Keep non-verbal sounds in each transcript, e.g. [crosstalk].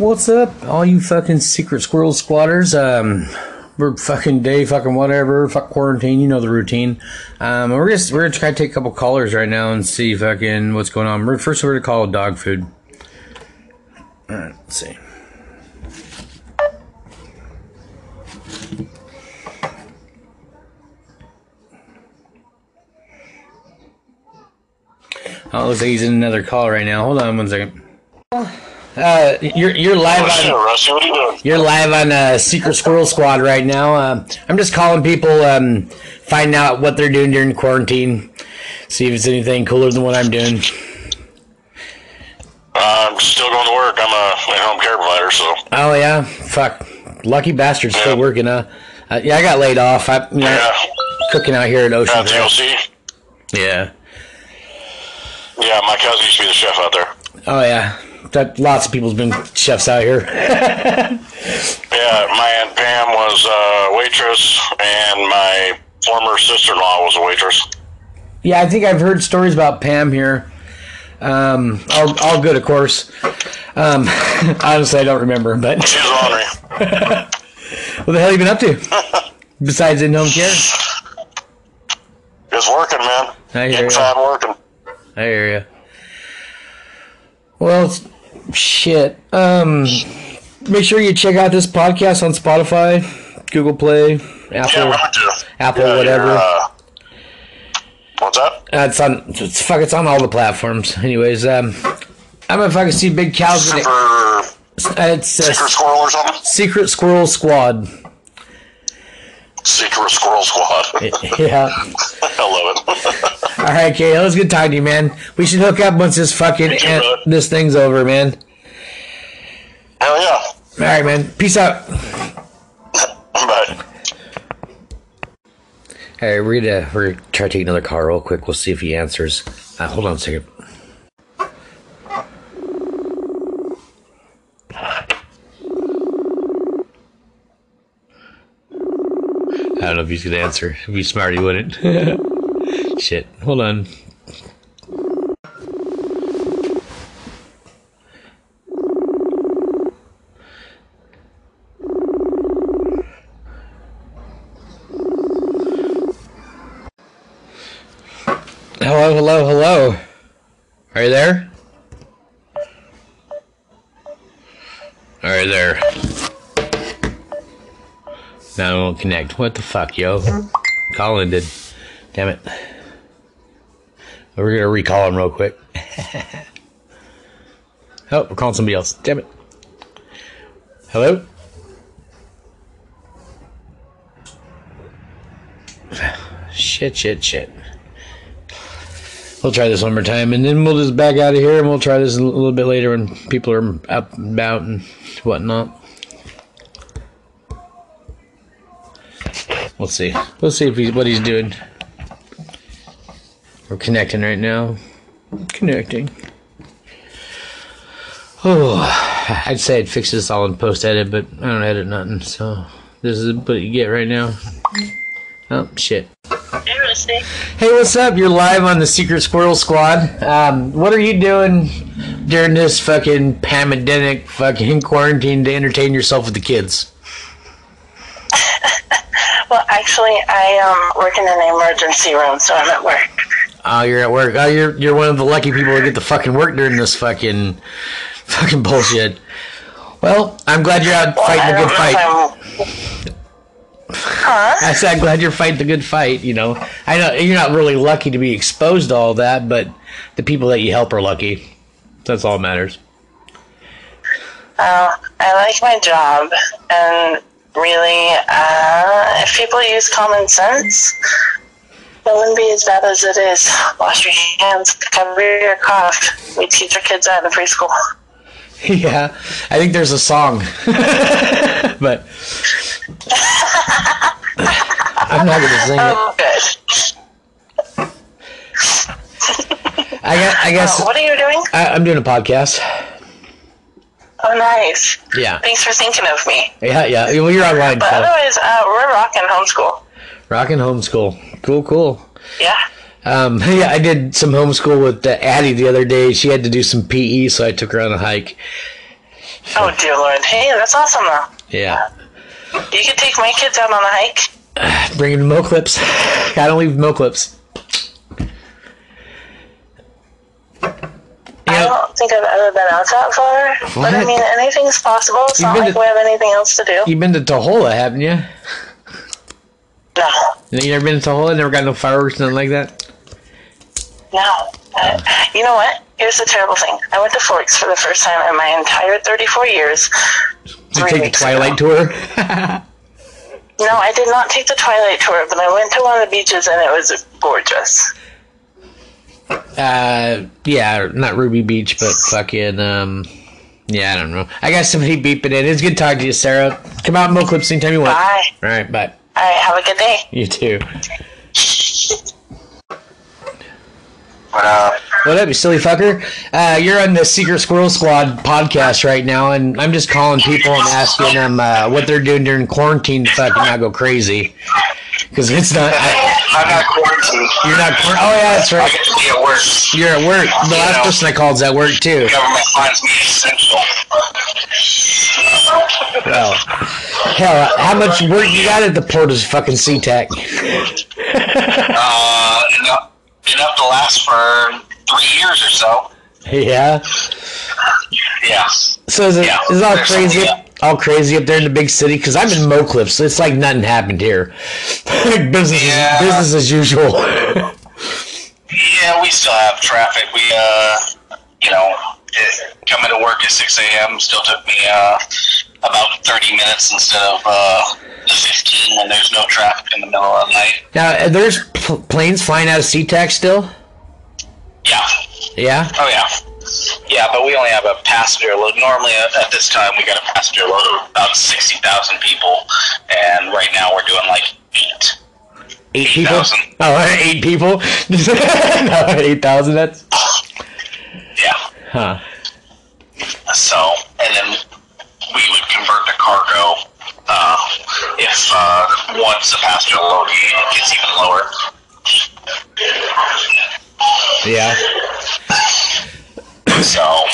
What's up, all you fucking secret squirrel squatters? Um, we're fucking day, fucking whatever, fuck quarantine. You know the routine. Um, we're just we're gonna try to take a couple callers right now and see fucking what's going on. We're, first, we're gonna call dog food. All right, let's see. Oh, looks like he's in another call right now. Hold on one second. Uh, you're you're live Oh, shit, on Rusty, what are you doing? you're live on uh, Secret Squirrel Squad right now. Uh, I'm just calling people, um, finding out what they're doing during quarantine. See if it's anything cooler than what I'm doing. I'm still going to work. I'm a at-home care provider, so Oh yeah, fuck, lucky bastard, still Yeah. working. Uh, uh, yeah, I got laid off. I, you know, yeah. cooking out here at Ocean. TLC. Yeah. Yeah, my cousin used to be the chef out there. Oh yeah. That lots of people's been chefs out here. [laughs] Yeah, my aunt Pam was a waitress, and my former sister-in-law was a waitress. Yeah, I think I've heard stories about Pam here. Um, all, all good, of course. Um, [laughs] honestly, I don't remember. But She's ornery. [laughs] what the hell have you been up to besides in home care? Just working, man. I hear Getting fat working. I hear you. Well, shit. Um, make sure you check out this podcast on Spotify, Google Play, Apple. to. Apple, yeah, whatever. Uh, what's that? Uh, it's on. It's fuck. It's on all the platforms. Anyways, um, I'm gonna fucking see Big Cows. in it. Uh, It's uh, Secret Squirrel or something? Secret Squirrel Squad. Secret Squirrel Squad. [laughs] Yeah. [laughs] I love it. [laughs] All right, Kay. It was good talking to you, man. We should hook up once this fucking too, ant- this thing's over, man. Hell yeah. All right, man. Peace out. [laughs] Bye. All right, we're gonna we're gonna try to take another call real quick. We'll see if he answers. Uh, hold on a second. I don't know if he's gonna answer. If he's smart, he wouldn't. [laughs] Shit. Hold on. Hello, hello, hello. Are you there? Are you there? Now it won't connect. What the fuck, yo? Colin did. Damn it. We're gonna recall him real quick. [laughs] oh, we're calling somebody else. Damn it. Hello? [sighs] Shit, shit, shit. We'll try this one more time, and then we'll just back out of here, and we'll try this a little bit later when people are up and about and whatnot. We'll see. We'll see if he's what he's doing. We're connecting right now. Connecting. Oh, I'd say I'd fix this all in post edit, but I don't edit nothing, so this is what you get right now. Oh shit. Hey, what's up? You're live on the Secret Squirrel Squad. Um, what are you doing during this fucking pandemic fucking quarantine to entertain yourself with the kids? [laughs] Well, actually, I um work in an emergency room, so I'm at work. Oh, you're at work. Oh, you're you're one of the lucky people that get to fucking work during this fucking fucking bullshit. Well, I'm glad you're out Well, fighting a good fight. Huh? I said, I'm glad you're fighting the good fight. You know, I know you're not really lucky to be exposed to all that, but the people that you help are lucky. That's all that matters. Uh, I like my job, and really, uh, if people use common sense, it wouldn't be as bad as it is. Wash your hands, cover your cough. We teach our kids that in preschool. [laughs] Yeah, I think there's a song, [laughs] but I'm not gonna sing it. Oh, good. I guess, I guess Uh, what are you doing? I, I'm doing a podcast. Oh, nice. Yeah, Thanks for thinking of me. yeah, yeah. Well, you're online. But So. otherwise, uh, we're rocking homeschool. Rocking homeschool. Cool, cool. Yeah. Um, [laughs] yeah, I did some homeschool with uh, Addie the other day. She had to do some PE, so I took her on a hike. Oh dear lord. Hey, that's awesome though. Yeah. You could take my kids out on a hike. [sighs] Bring in Moclips. [laughs] Gotta leave Moclips. I don't think I've ever been out that far. But I What? mean anything's possible. It's You've not like to- we have anything else to do. You've been to Taholah, haven't you? No. You never been to Taholah? Never got no fireworks, nothing like that? No. Uh, you know what? Here's the terrible thing. I went to Forks for the first time in my entire 34 years. Did you take the Twilight ago. tour? [laughs] No, I did not take the Twilight tour, but I went to one of the beaches and it was gorgeous. uh, yeah, not Ruby Beach, but fucking, um, yeah, I don't know. I got somebody beeping in. It's good talking to you, Sarah. Come out, Moclips anytime you want. Bye. All right, bye. All right, have a good day. You too. [laughs] But, uh, What up, you silly fucker? Uh, you're on the Secret Squirrel Squad podcast right now, and I'm just calling people and asking them uh, what they're doing during quarantine to fucking not go crazy. Because it's not. I, I'm not quarantined. you're not. quar- Oh yeah, that's right. I get to be at work. You're at work. The last know. person I called's at work too. Government finds me essential. Well, hell, how much work you got at the port of fucking SeaTac? Uh, enough, enough to last for three years or so. Yeah. Yeah. So is it, Yeah, is it all crazy, something, all crazy up there in the big city? Because I'm in Moclips. So it's like nothing happened here. [laughs] business, Yeah. as, business as usual. Yeah, we still have traffic. We, uh, you know, it, coming to work at 6 a.m. still took me uh, about 30 minutes instead of uh, the 15 when there's no traffic in the middle of the night. now, are there's pl- planes flying out of SeaTac still? Yeah. Yeah. Oh, yeah. Yeah, but we only have a passenger load. Normally, at, at this time, we got a passenger load of about 60,000 people, and right now we're doing like eight. Eight people? 8,000. Oh, eight people? [laughs] [laughs] [laughs] no, 8,000. That's. Yeah. Huh. So, and then we would convert to cargo uh, if uh, once the passenger load gets even lower. Yeah. So,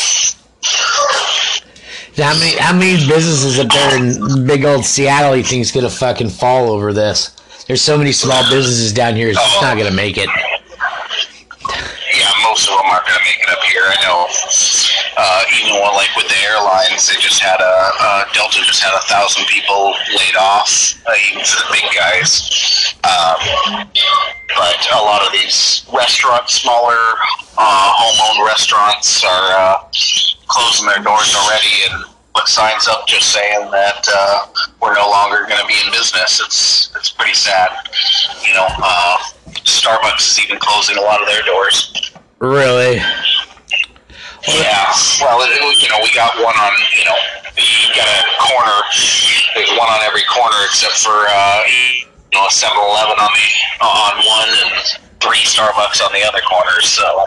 How many, how many businesses up there in big old Seattle you think's gonna fucking fall over this? There's so many small businesses down here, it's just not gonna make it. yeah, most of them aren't going to make it up here. I know. One like with the airlines, they just had a uh, Delta just had a thousand people laid off, even for the big guys. Um, but a lot of these restaurants, smaller uh, home-owned restaurants, are uh, closing their doors already and put signs up just saying that uh, we're no longer going to be in business. It's it's pretty sad. You know, uh, Starbucks is even closing a lot of their doors. Really? Yeah, well, it, it- you know, we got one on, you know, you got a corner. There's one on every corner except for, uh, you know, a 7-Eleven on the on one and three Starbucks on the other corner. So,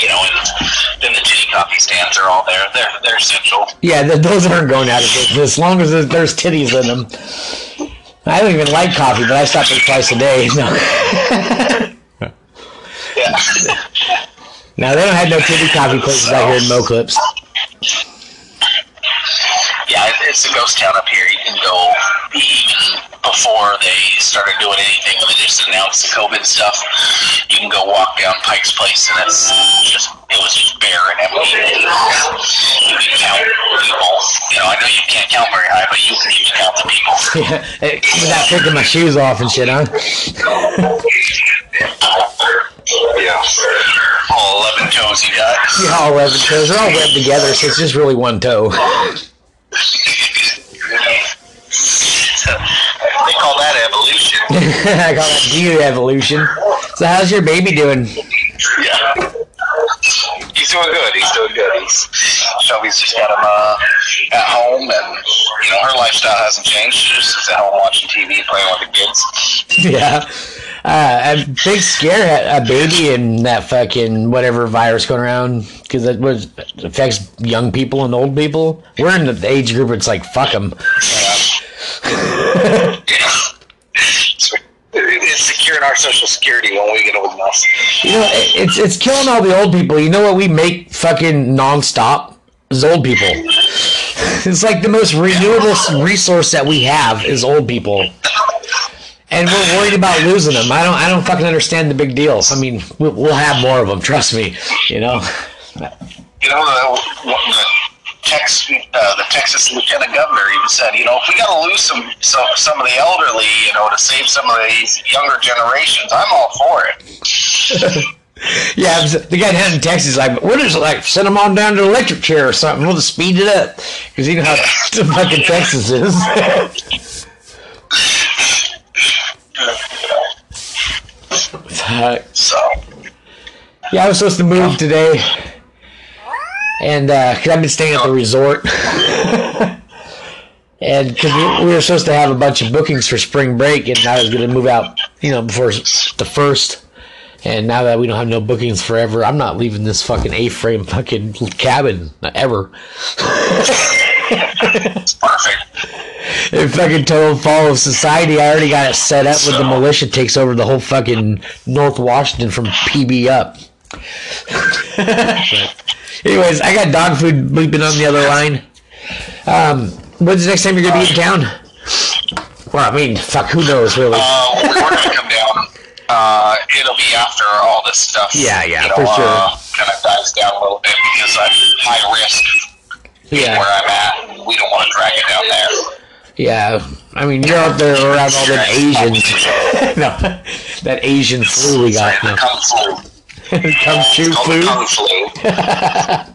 you know, and then the titty coffee stands are all there. They're they're essential. Yeah, th- those aren't going out of business as long as there's- there's titties in them. I don't even like coffee, but I stop there twice a day. No. [laughs] Yeah. [laughs] now they don't have no titty coffee [laughs] places out here in Moclips. yeah, it's a ghost town up here. You can go even before they started doing anything when they just announced the COVID stuff. You can go walk down Pike's Place, and it's just it was just bare and empty. You can count people. You know, I know you can't count very high, but you can even count the people. [laughs] Yeah, without taking my shoes off and shit, huh? [laughs] Yeah, all eleven toes you got. Yeah, all 11 toes. They're all webbed together, so it's just really one toe. [laughs] they call that evolution. [laughs] I call that de-evolution. So how's your baby doing? Yeah. He's doing good. He's doing good. He's Shelby's just got him uh, at home, and you know her lifestyle hasn't changed. She just at home watching TV, playing with the kids. [laughs] Yeah. Uh, a big scare at a baby and that fucking whatever virus going around because it was affects young people and old people. We're in the age group. where It's like fuck them. Yeah. it's securing our social security when we get old enough. You know, it's it's killing all the old people. You know what we make fucking nonstop is old people. It's like the most renewable resource that we have is old people, and we're worried about losing them. I don't I don't fucking understand the big deals. I mean, we'll, we'll have more of them. Trust me. You know. You know, the, the Tex, uh, the Texas lieutenant governor even said, you know, if we got to lose some, some some of the elderly, you know, to save some of these younger generations, I'm all for it. [laughs] Yeah, the guy down in Texas is like, what is it like? Send them on down to the electric chair or something. We'll just speed it up because you know how [laughs] fucking Texas is. [laughs] Uh, So, Yeah, I was supposed to move today, and because I've been staying at the resort, [laughs] and because we, we were supposed to have a bunch of bookings for spring break, and I was going to move out, you know, before the first. And now that we don't have no bookings forever, I'm not leaving this fucking A-frame fucking cabin ever. [laughs] it's perfect. In fucking total fall of society, I already got it set up with the militia takes over the whole fucking North Washington from PB up. Anyways, I got dog food bleeping on the other line. Um, when's the next time you're gonna be in town? Well, I mean, fuck, who knows, really? Uh, we're to come down. Uh, it'll be after all this stuff. Yeah, yeah, you know, for sure. Uh, kind of dies down a little bit because I'm high risk yeah, where I'm at. We don't want to drag it down there. Yeah. I mean, you're out there around all the Asians. [laughs] no, that Asian flu we got. the No. kung [laughs] flu. Kung Fu It's called flu. kung flu. yeah.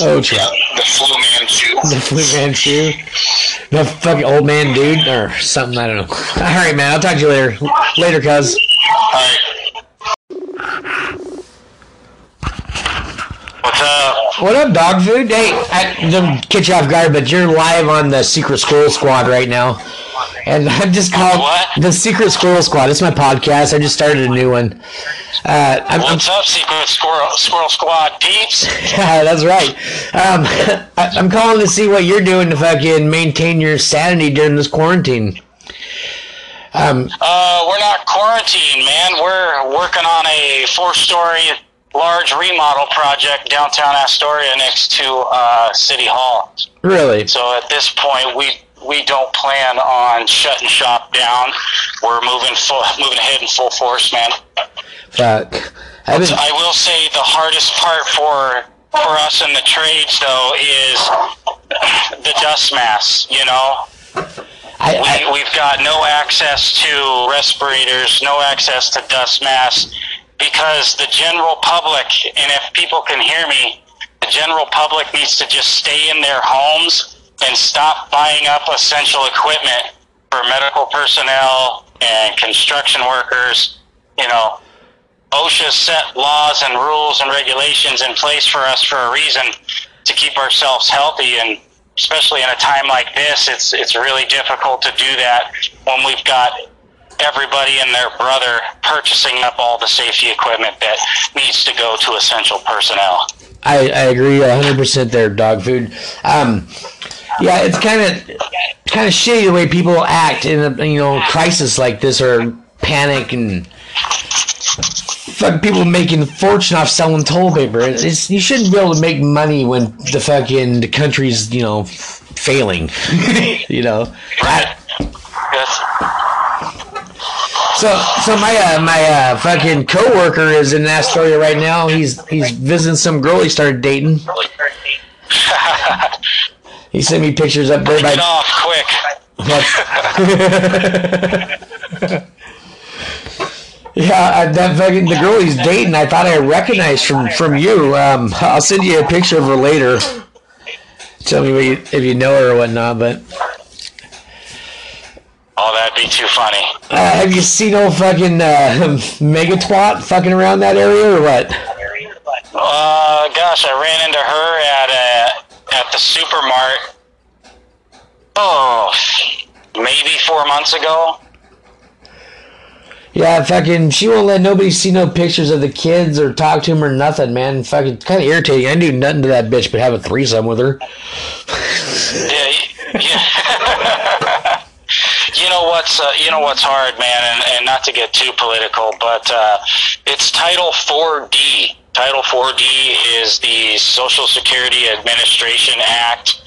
Oh, yeah. true. The flu Manchu. [laughs] The Flu Manchu. The fucking old man dude or something, I don't know. Alright man, I'll talk to you later. Later, cuz. All right. What's up? What up, dog food? Hey, I don't catch you off guard, but you're live on the Secret Squirrel Squad right now. And I'm just called What? the Secret Squirrel Squad. It's my podcast. I just started a new one. Uh, I'm, I'm, What's up, Secret Squirrel Squirrel Squad peeps? [laughs] yeah, that's right. Um, [laughs] I, I'm calling to see what you're doing to fucking maintain your sanity during this quarantine. Um, Uh, we're not quarantined, man. We're working on a four-story large remodel project downtown Astoria next to uh, City Hall. really? So at this point, we we don't plan on shutting shop down. We're moving full, moving ahead in full force, man. Fuck. Been, I will say the hardest part for for us in the trades though is the dust mask. You know, I, we, I, we've got no access to respirators, no access to dust masks, because the general public, and if people can hear me, the general public needs to just stay in their homes and stop buying up essential equipment for medical personnel and construction workers. You know, OSHA set laws and rules and regulations in place for us for a reason to keep ourselves healthy and especially in a time like this it's it's really difficult to do that when we've got everybody and their brother purchasing up all the safety equipment that needs to go to essential personnel. I, I agree 100% there, dog food. Um, yeah, it's kind of kind of shitty the way people act in a you know crisis like this or panic and fuck people making fortune off selling toilet paper. It's, you shouldn't be able to make money when the fucking the country's you know failing. [laughs] you know. I, Yes. So, so my uh, my uh, fucking coworker is in Astoria right now. He's he's visiting some girl he started dating. He sent me pictures up there by. off quick. yeah, I- that fucking the girl he's dating. I thought I recognized from from you. Um, I'll send you a picture of her later. Tell me what you, if you know her or whatnot. But that'd be too funny. uh, have you seen old fucking uh, [laughs] mega twat fucking around that area or what? Uh, gosh, I ran into her at a, at the supermart. Oh, maybe four months ago. Yeah, fucking, she won't let nobody see no pictures of the kids or talk to them or nothing, man. Fucking, kind of irritating. I do nothing to that bitch but have a threesome with her. Yeah, yeah. [laughs] you know what's uh, you know what's hard, man, and, and not to get too political, but uh, it's Title 4D. Title 4D is the Social Security Administration Act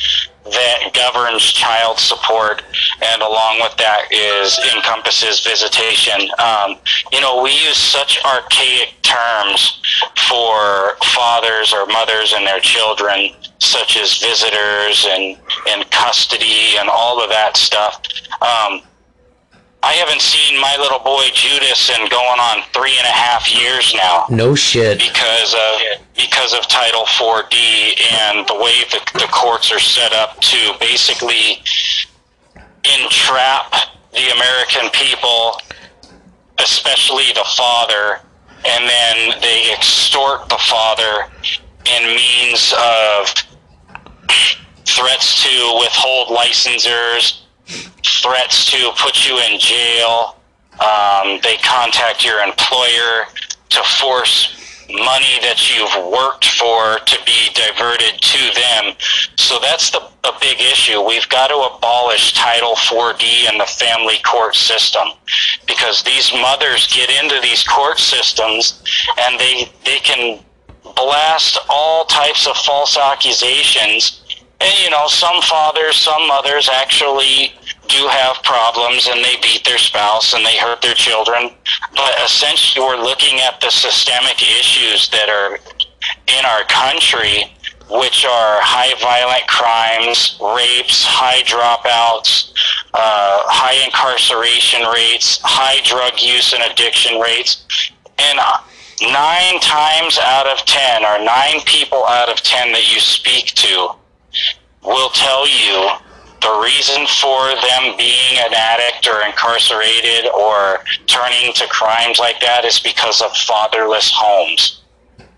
that governs child support, and along with that is encompasses visitation. Um, you know, we use such archaic terms for fathers or mothers and their children, such as visitors and and custody and all of that stuff. Um, I haven't seen my little boy Judas in going on three and a half years now No shit. because of because of Title 4D and the way the, the courts are set up to basically entrap the American people, especially the father, and then they extort the father in means of threats to withhold licensures, threats to put you in jail. Um, they contact your employer to force money that you've worked for to be diverted to them. So that's the a big issue. We've got to abolish Title 4D in the family court system because these mothers get into these court systems and they they can blast all types of false accusations. And you know, some fathers, some mothers actually do have problems and they beat their spouse and they hurt their children. But essentially, we're looking at the systemic issues that are in our country, which are high violent crimes, rapes, high dropouts, uh, high incarceration rates, high drug use and addiction rates. And uh, nine times out of ten, or nine people out of ten that you speak to, will tell you the reason for them being an addict or incarcerated or turning to crimes like that is because of fatherless homes.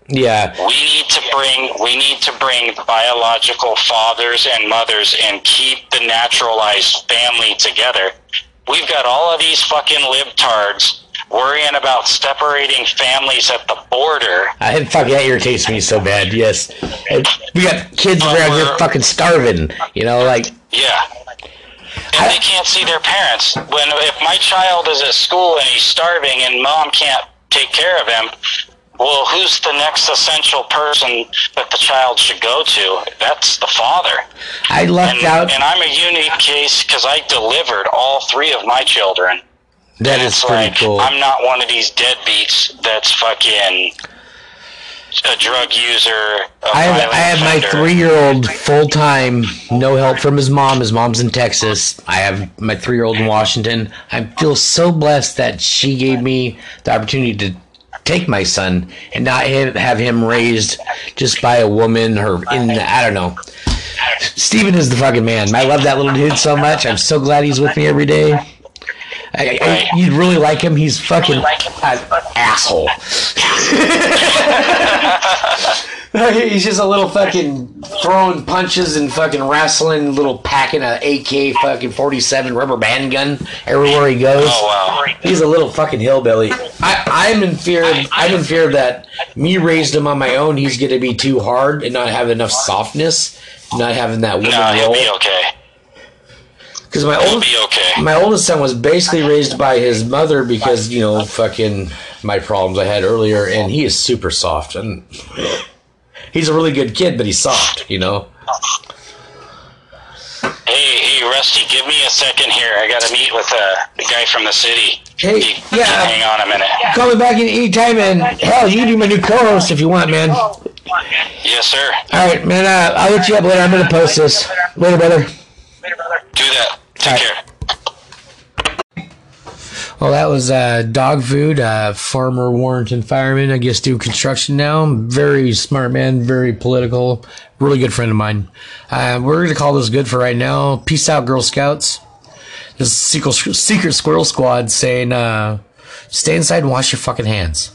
Yeah. We need to bring we need to bring biological fathers and mothers and keep the naturalized family together. We've got all of these fucking libtards worrying about separating families at the border. I fuck that irritates me so bad. Yes, we got kids around here fucking starving. You know, like Yeah. And they can't see their parents. When if my child is at school and he's starving and mom can't take care of him, well, who's the next essential person that the child should go to? That's the father. I lucked And, out. and I'm a unique case because I delivered all three of my children. That And pretty like, cool. I'm not one of these deadbeats that's fucking a drug user. a I have, I have my three year old full time, no help from his mom. His mom's in Texas. I have my three year old in Washington. I feel so blessed that she gave me the opportunity to take my son and not have have him raised just by a woman or in, I don't know. Steven is the fucking man. I love that little dude so much. I'm so glad he's with me every day. I, I, you'd really like him. He's fucking an asshole. [laughs] He's just a little fucking throwing punches and fucking wrestling, little packing a AK fucking 47 rubber band gun everywhere he goes. Oh, wow. He's a little fucking hillbilly. I, I'm in fear. I'm in fear that me raised him on my own. He's gonna be too hard and not have enough softness, not having that woman No, be okay. Because my He'll old, be okay. my oldest son was basically raised by his mother because you know fucking my problems I had earlier, and he is super soft and he's a really good kid, but he's soft, you know. Hey, hey, Rusty, give me a second here. I got to meet with uh, the guy from the city. Hey, You- yeah. Hang on a minute. Call me back any anytime, and hell, you can be my new co-host if you want, man. Yes, sir. All right, man. Uh, I'll hit you up later. I'm gonna post this later, brother. Do that. Take Alright. care. Well, that was uh, dog food. Uh, farmer Warrenton fireman. I guess do construction now. Very smart man. Very political. Really good friend of mine. Uh, we're gonna call this good for right now. Peace out, Girl Scouts. This is secret, secret Squirrel Squad saying, uh, "Stay inside and wash your fucking hands."